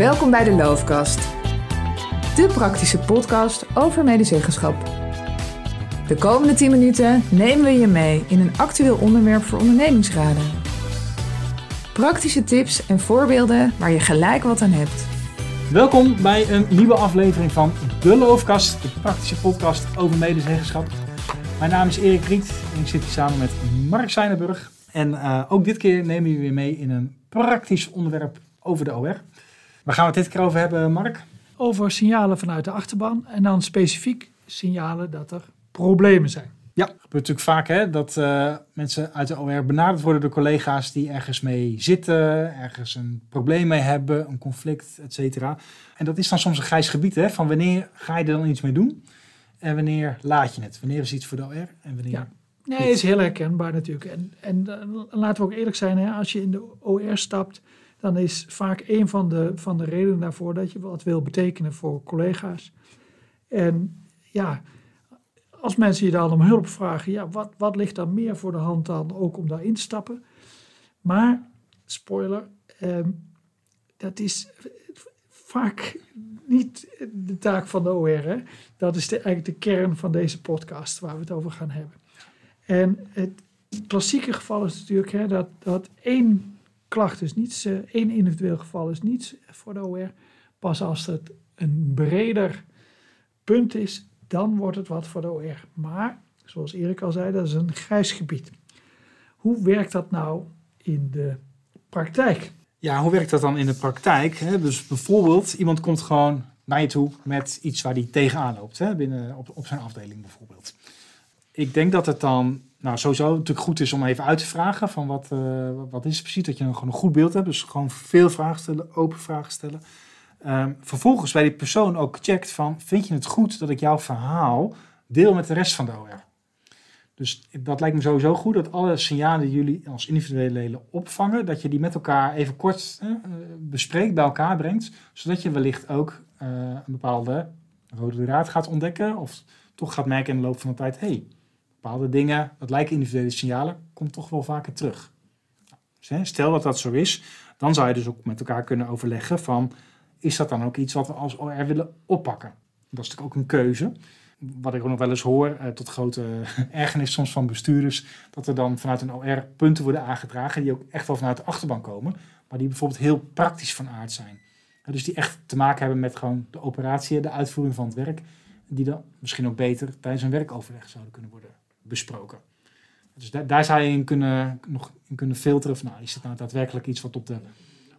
Welkom bij de Loofkast. De praktische podcast over medezeggenschap. De komende 10 minuten nemen we je mee in een actueel onderwerp voor ondernemingsraden. Praktische tips en voorbeelden waar je gelijk wat aan hebt. Welkom bij een nieuwe aflevering van De Loofkast, de praktische podcast over medezeggenschap. Mijn naam is Erik Riet en ik zit hier samen met Mark Seinenburg. En uh, ook dit keer nemen we je weer mee in een praktisch onderwerp over de OR. Waar gaan we het dit keer over hebben, Mark? Over signalen vanuit de achterban en dan specifiek signalen dat er problemen zijn. Ja, het gebeurt natuurlijk vaak hè, dat uh, mensen uit de OR benaderd worden door collega's die ergens mee zitten, ergens een probleem mee hebben, een conflict, et cetera. En dat is dan soms een grijs gebied, hè, van wanneer ga je er dan iets mee doen en wanneer laat je het? Wanneer is iets voor de OR en wanneer... Ja. Nee, is heel herkenbaar natuurlijk. En, en uh, laten we ook eerlijk zijn, hè, als je in de OR stapt, dan is vaak een van de, van de redenen daarvoor dat je wat wil betekenen voor collega's. En ja, als mensen je dan om hulp vragen, ja, wat, wat ligt dan meer voor de hand dan ook om daarin te stappen? Maar, spoiler, eh, dat is vaak niet de taak van de OR. Hè? Dat is eigenlijk de kern van deze podcast waar we het over gaan hebben. En het klassieke geval is natuurlijk hè, dat, dat één klacht is niets, uh, één individueel geval is niets voor de OR. Pas als het een breder punt is, dan wordt het wat voor de OR. Maar, zoals Erik al zei, dat is een grijs gebied. Hoe werkt dat nou in de praktijk? Ja, hoe werkt dat dan in de praktijk? Dus bijvoorbeeld, iemand komt gewoon naar je toe met iets waar hij tegenaan loopt? Binnen, op, op zijn afdeling bijvoorbeeld. Ik denk dat het dan nou, sowieso natuurlijk goed is om even uit te vragen van wat, uh, wat is het precies, dat je een, gewoon een goed beeld hebt. Dus gewoon veel vragen stellen, open vragen stellen. Um, vervolgens bij die persoon ook checkt van, vind je het goed dat ik jouw verhaal deel met de rest van de OR? Dus dat lijkt me sowieso goed, dat alle signalen die jullie als individuele leden opvangen, dat je die met elkaar even kort eh, bespreekt, bij elkaar brengt, zodat je wellicht ook uh, een bepaalde rode draad gaat ontdekken of toch gaat merken in de loop van de tijd, hey, bepaalde dingen, dat lijken individuele signalen, komt toch wel vaker terug. Dus, stel dat dat zo is, dan zou je dus ook met elkaar kunnen overleggen van, is dat dan ook iets wat we als OR willen oppakken? Dat is natuurlijk ook een keuze. Wat ik ook nog wel eens hoor, eh, tot grote ergernis soms van bestuurders, dat er dan vanuit een OR punten worden aangedragen die ook echt wel vanuit de achterban komen, maar die bijvoorbeeld heel praktisch van aard zijn. Dus die echt te maken hebben met gewoon de operatie, de uitvoering van het werk, die dan misschien ook beter tijdens een werkoverleg zouden kunnen worden besproken. Dus daar, daar zou je in kunnen, nog in kunnen filteren van, nou, is het nou daadwerkelijk iets wat op de,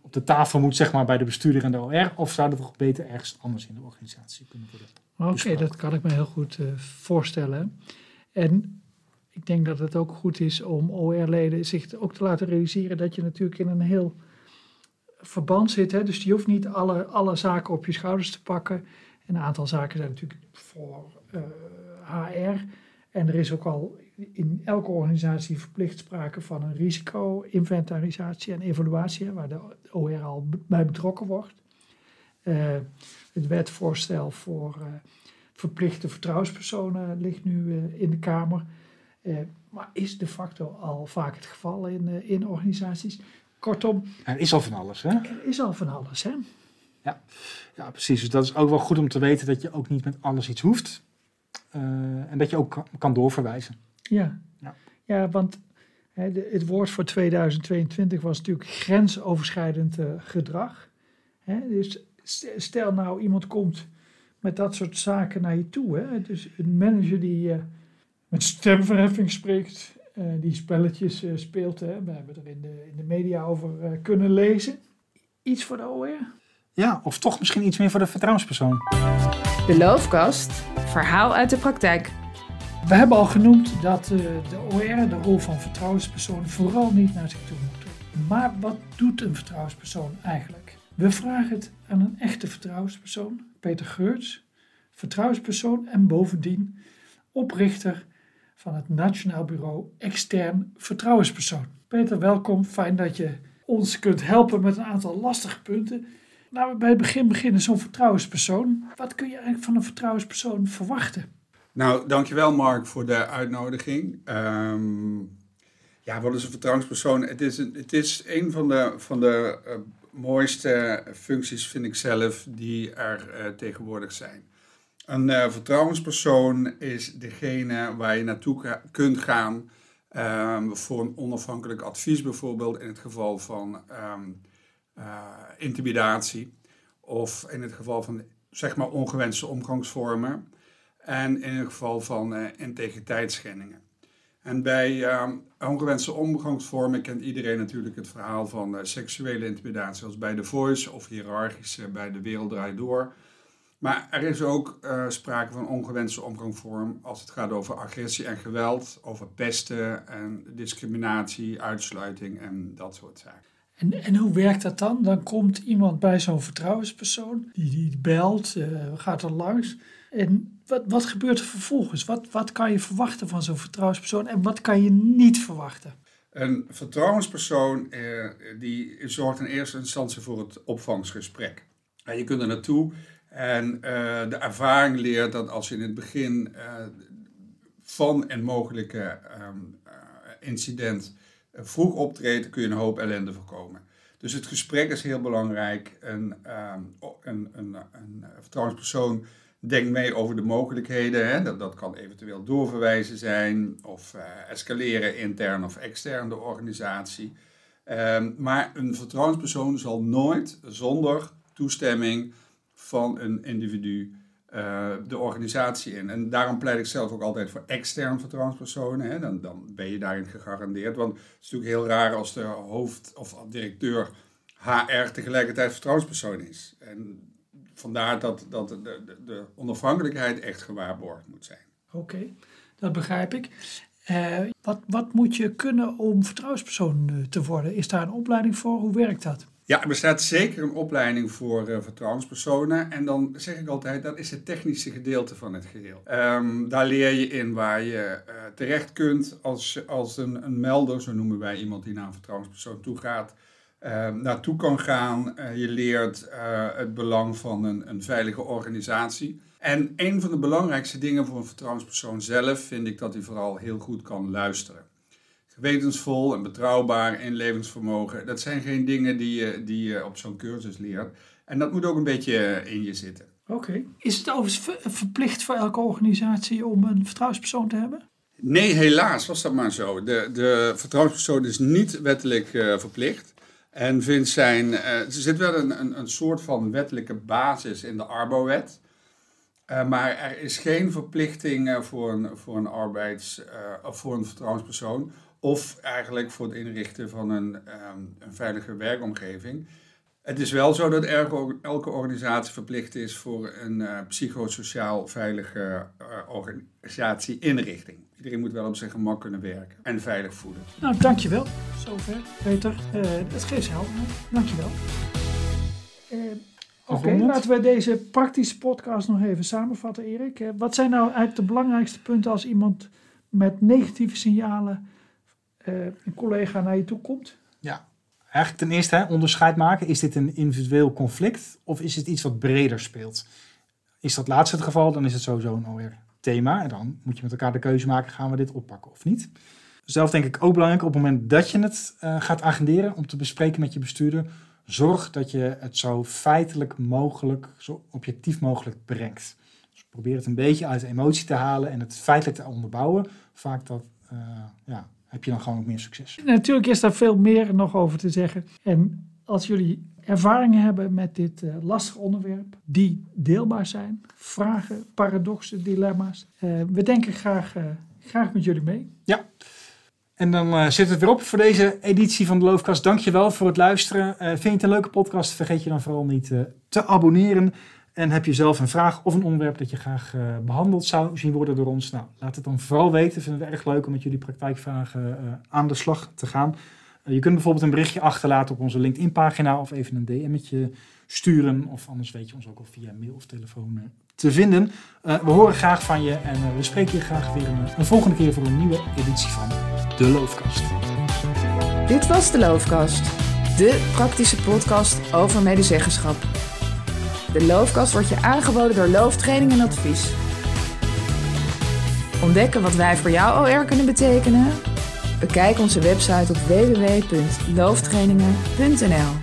op de tafel moet, zeg maar, bij de bestuurder en de OR, of zou dat toch beter ergens anders in de organisatie kunnen worden Oké, dat kan ik me heel goed uh, voorstellen. En ik denk dat het ook goed is om OR-leden zich ook te laten realiseren dat je natuurlijk in een heel verband zit. Hè? Dus je hoeft niet alle, alle zaken op je schouders te pakken. En een aantal zaken zijn natuurlijk voor uh, HR. En er is ook al in elke organisatie verplicht sprake van een risico-inventarisatie en evaluatie, waar de OR al bij betrokken wordt. Uh, het wetvoorstel voor uh, verplichte vertrouwenspersonen ligt nu uh, in de Kamer. maar is de facto al vaak het geval in, in organisaties. Kortom. Er is al van alles, hè? Er is al van alles, hè? Ja. ja, precies. Dus dat is ook wel goed om te weten dat je ook niet met alles iets hoeft. Uh, en dat je ook kan doorverwijzen. Ja, ja. ja want hè, de, het woord voor 2022 was natuurlijk grensoverschrijdend uh, gedrag. Hè, dus stel nou iemand komt met dat soort zaken naar je toe. Hè, dus een manager die uh, met stemverheffing spreekt, die spelletjes speelt. Hè, we hebben er in de, in de media over kunnen lezen. Iets voor de OR? Ja, of toch misschien iets meer voor de vertrouwenspersoon. De Loofkast, verhaal uit de praktijk. We hebben al genoemd dat uh, de OR de rol van vertrouwenspersoon vooral niet naar zich toe moet trekken. Maar wat doet een vertrouwenspersoon eigenlijk? We vragen het aan een echte vertrouwenspersoon, Peter Geurts, vertrouwenspersoon en bovendien oprichter van het Nationaal Bureau Extern Vertrouwenspersoon. Peter, welkom. Fijn dat je ons kunt helpen met een aantal lastige punten Laten we bij het begin beginnen. Zo'n vertrouwenspersoon. Wat kun je eigenlijk van een vertrouwenspersoon verwachten? Nou, dankjewel Mark voor de uitnodiging. Um, ja, wat is een vertrouwenspersoon? Het is een, het is een van de, van de uh, mooiste functies vind ik zelf die er eh, tegenwoordig zijn. Een uh, vertrouwenspersoon is degene waar je naartoe kunt gaan um, voor een onafhankelijk advies, bijvoorbeeld in het geval van uh, intimidatie of in het geval van zeg maar ongewenste omgangsvormen en in het geval van uh, integriteitsschendingen. En bij uh, ongewenste omgangsvormen kent iedereen natuurlijk het verhaal van seksuele intimidatie, zoals bij The Voice of hiërarchische bij De Wereld Draait Door. Maar er is ook sprake van ongewenste omgangsvorm als het gaat over agressie en geweld, over pesten en discriminatie, uitsluiting en dat soort zaken. En, en hoe werkt dat dan? Dan komt iemand bij zo'n vertrouwenspersoon, die, die belt, uh, gaat er langs. En wat, wat gebeurt er vervolgens? Wat, wat kan je verwachten van zo'n vertrouwenspersoon en wat kan je niet verwachten? Een vertrouwenspersoon eh, die zorgt in eerste instantie voor het opvangsgesprek. En je kunt er naartoe en uh, de ervaring leert dat als je in het begin uh, van een mogelijke um, uh, incident vroeg optreedt, kun je een hoop ellende voorkomen. Dus het gesprek is heel belangrijk. Een, een, een, een vertrouwenspersoon denkt mee over de mogelijkheden. Hè? Dat, dat kan eventueel doorverwijzen zijn of escaleren intern of extern de organisatie. Um, maar een vertrouwenspersoon zal nooit zonder toestemming van een individu uh, de organisatie in. En daarom pleit ik zelf ook altijd voor extern vertrouwenspersonen. Hè? Dan, dan ben je daarin gegarandeerd. Want het is natuurlijk heel raar als de hoofd of directeur HR tegelijkertijd vertrouwenspersoon is. En vandaar dat, dat de, de, de onafhankelijkheid echt gewaarborgd moet zijn. Oké, dat begrijp ik. Uh, wat, wat moet je kunnen om vertrouwenspersoon te worden? Is daar een opleiding voor? Hoe werkt dat? Ja, er bestaat zeker een opleiding voor uh, vertrouwenspersonen. En dan zeg ik altijd, dat is het technische gedeelte van het geheel. Um, daar leer je in waar je uh, terecht kunt als, als een, een melder, zo noemen wij iemand die naar een vertrouwenspersoon toe gaat, uh, naartoe kan gaan. je leert het belang van een, een veilige organisatie. En een van de belangrijkste dingen voor een vertrouwenspersoon zelf vind ik dat hij vooral heel goed kan luisteren gewetensvol en betrouwbaar inlevingsvermogen. Dat zijn geen dingen die je, die je op zo'n cursus leert. En dat moet ook een beetje in je zitten. Oké. Is het overigens verplicht voor elke organisatie om een vertrouwenspersoon te hebben? Nee, helaas was dat maar zo. De, de vertrouwenspersoon is niet wettelijk uh, verplicht. En vindt zijn, uh, er zit wel een, een, een, soort van wettelijke basis in de Arbo-wet. Uh, maar er is geen verplichting voor een, voor een arbeids- of voor een vertrouwenspersoon of eigenlijk voor het inrichten van een, um, een veilige werkomgeving. Het is wel zo dat elke organisatie verplicht is voor een uh, psychosociaal veilige uh, organisatie-inrichting. Iedereen moet wel op zijn gemak kunnen werken en veilig voelen. Nou, dankjewel. Zover, Peter. Uh, het geeft helder. Dankjewel. Oké, okay, laten we deze praktische podcast nog even samenvatten, Erik. wat zijn nou eigenlijk de belangrijkste punten als iemand met negatieve signalen uh, een collega naar je toe komt? Ja, eigenlijk ten eerste hè, onderscheid maken. Is dit een individueel conflict of is het iets wat breder speelt? Is dat laatste het geval, dan is het sowieso een OR-thema. En dan moet je met elkaar de keuze maken, gaan we dit oppakken of niet? Zelf denk ik ook belangrijk op het moment dat je het uh, gaat agenderen om te bespreken met je bestuurder. Zorg dat je het zo feitelijk mogelijk, zo objectief mogelijk brengt. Dus probeer het een beetje uit de emotie te halen en het feitelijk te onderbouwen. Vaak dat, uh, ja, heb je dan gewoon ook meer succes. Natuurlijk is daar veel meer nog over te zeggen. En als jullie ervaringen hebben met dit uh, lastige onderwerp, die deelbaar zijn, vragen, paradoxen, dilemma's, uh, we denken graag, graag met jullie mee. Ja. En dan zit het weer op voor deze editie van de Loofkast. Dankjewel voor het luisteren. vind je het een leuke podcast? Vergeet je dan vooral niet te abonneren. En heb je zelf een vraag of een onderwerp dat je graag uh, behandeld zou zien worden door ons? Nou, laat het dan vooral weten. Vinden we erg leuk om met jullie praktijkvragen uh, aan de slag te gaan. Uh, je kunt bijvoorbeeld een berichtje achterlaten op onze LinkedIn-pagina of even een DM'tje sturen. Of anders weet je ons ook al via mail of telefoon te vinden. we horen graag van je en we spreken je graag weer een, een volgende keer voor een nieuwe editie van De Loofkast. Dit was De Loofkast, de praktische podcast over medezeggenschap. De Loofkast wordt je aangeboden door Looftraining en Advies. Ontdekken wat wij voor jou OR kunnen betekenen? Bekijk onze website op www.looftrainingen.nl